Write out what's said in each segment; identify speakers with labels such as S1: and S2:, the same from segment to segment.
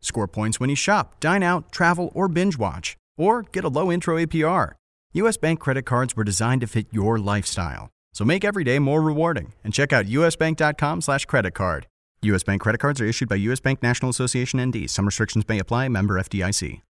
S1: Score points when you shop, dine out, travel, or binge watch. Or get a low intro APR. US Bank credit cards were designed to fit your lifestyle. So make every day more rewarding and check out usbank.com slash credit card. US Bank credit cards are issued by US Bank National Association ND. Some restrictions may apply. Member FDIC.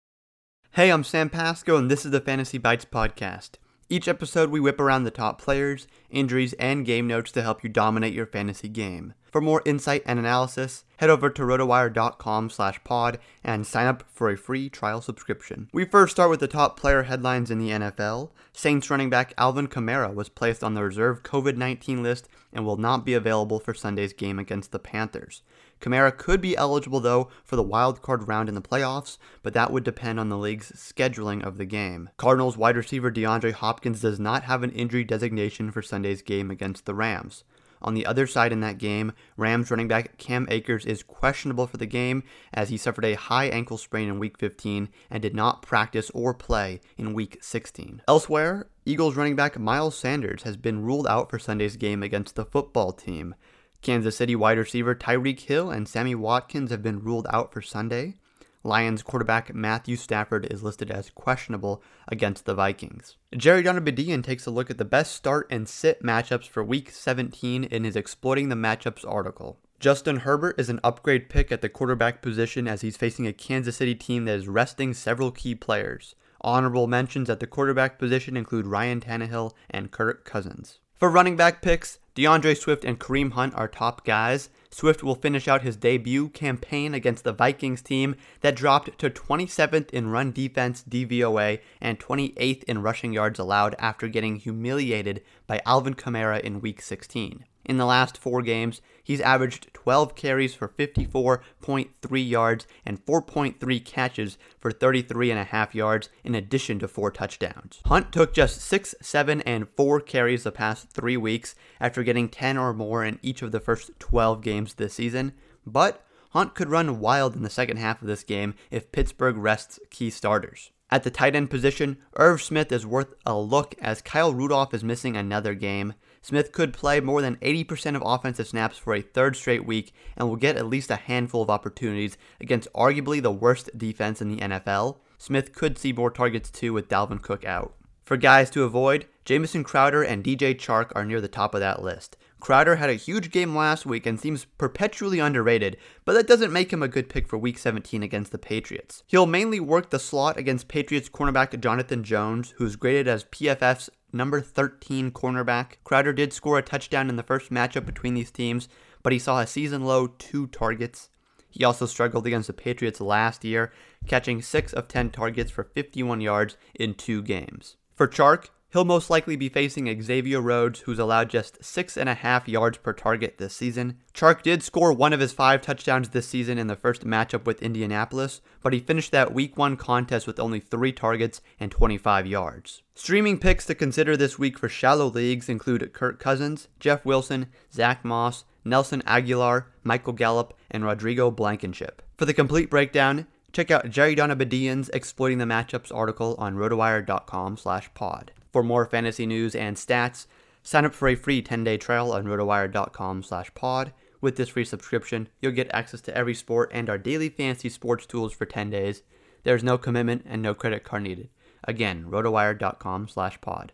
S2: Hey, I'm Sam Pasco, and this is the Fantasy Bites podcast. Each episode, we whip around the top players, injuries, and game notes to help you dominate your fantasy game. For more insight and analysis, head over to rotowire.com slash pod and sign up for a free trial subscription. We first start with the top player headlines in the NFL. Saints running back Alvin Kamara was placed on the reserve COVID-19 list and will not be available for Sunday's game against the Panthers. Kamara could be eligible, though, for the wild card round in the playoffs, but that would depend on the league's scheduling of the game. Cardinals wide receiver DeAndre Hopkins does not have an injury designation for Sunday's game against the Rams. On the other side in that game, Rams running back Cam Akers is questionable for the game as he suffered a high ankle sprain in week 15 and did not practice or play in week 16. Elsewhere, Eagles running back Miles Sanders has been ruled out for Sunday's game against the football team. Kansas City wide receiver Tyreek Hill and Sammy Watkins have been ruled out for Sunday. Lions quarterback Matthew Stafford is listed as questionable against the Vikings. Jerry Donabedian takes a look at the best start and sit matchups for Week 17 in his Exploiting the Matchups article. Justin Herbert is an upgrade pick at the quarterback position as he's facing a Kansas City team that is resting several key players. Honorable mentions at the quarterback position include Ryan Tannehill and Kirk Cousins. For running back picks, D'Andre Swift and Kareem Hunt are top guys. Swift will finish out his debut campaign against the Vikings team that dropped to 27th in run defense DVOA and 28th in rushing yards allowed after getting humiliated by Alvin Kamara in Week 16. In the last four games, he's averaged 12 carries for 54.3 yards and 4.3 catches for 33.5 yards, in addition to four touchdowns. Hunt took just 6, 7, and 4 carries the past three weeks after getting 10 or more in each of the first 12 games this season, but Hunt could run wild in the second half of this game if Pittsburgh rests key starters. At the tight end position, Irv Smith is worth a look as Kyle Rudolph is missing another game. Smith could play more than 80% of offensive snaps for a third straight week and will get at least a handful of opportunities against arguably the worst defense in the NFL. Smith could see more targets too with Dalvin Cook out. For guys to avoid, Jamison Crowder and DJ Chark are near the top of that list. Crowder had a huge game last week and seems perpetually underrated, but that doesn't make him a good pick for week 17 against the Patriots. He'll mainly work the slot against Patriots cornerback Jonathan Jones, who's graded as PFF's number 13 cornerback. Crowder did score a touchdown in the first matchup between these teams, but he saw a season low two targets. He also struggled against the Patriots last year, catching 6 of 10 targets for 51 yards in two games. For Chark, He'll most likely be facing Xavier Rhodes, who's allowed just six and a half yards per target this season. Chark did score one of his five touchdowns this season in the first matchup with Indianapolis, but he finished that week one contest with only three targets and 25 yards. Streaming picks to consider this week for shallow leagues include Kirk Cousins, Jeff Wilson, Zach Moss, Nelson Agholor, Michael Gallup, and Rodrigo Blankenship. For the complete breakdown, check out Jerry Donabedian's Exploiting the Matchups article on rotowire.com slash pod. For more fantasy news and stats, Sign up for a free 10-day trial on rotowire.com slash pod. With this free subscription, you'll get access to every sport and our daily fantasy sports tools for 10 days. There's no commitment and no credit card needed. Again, rotowire.com slash pod.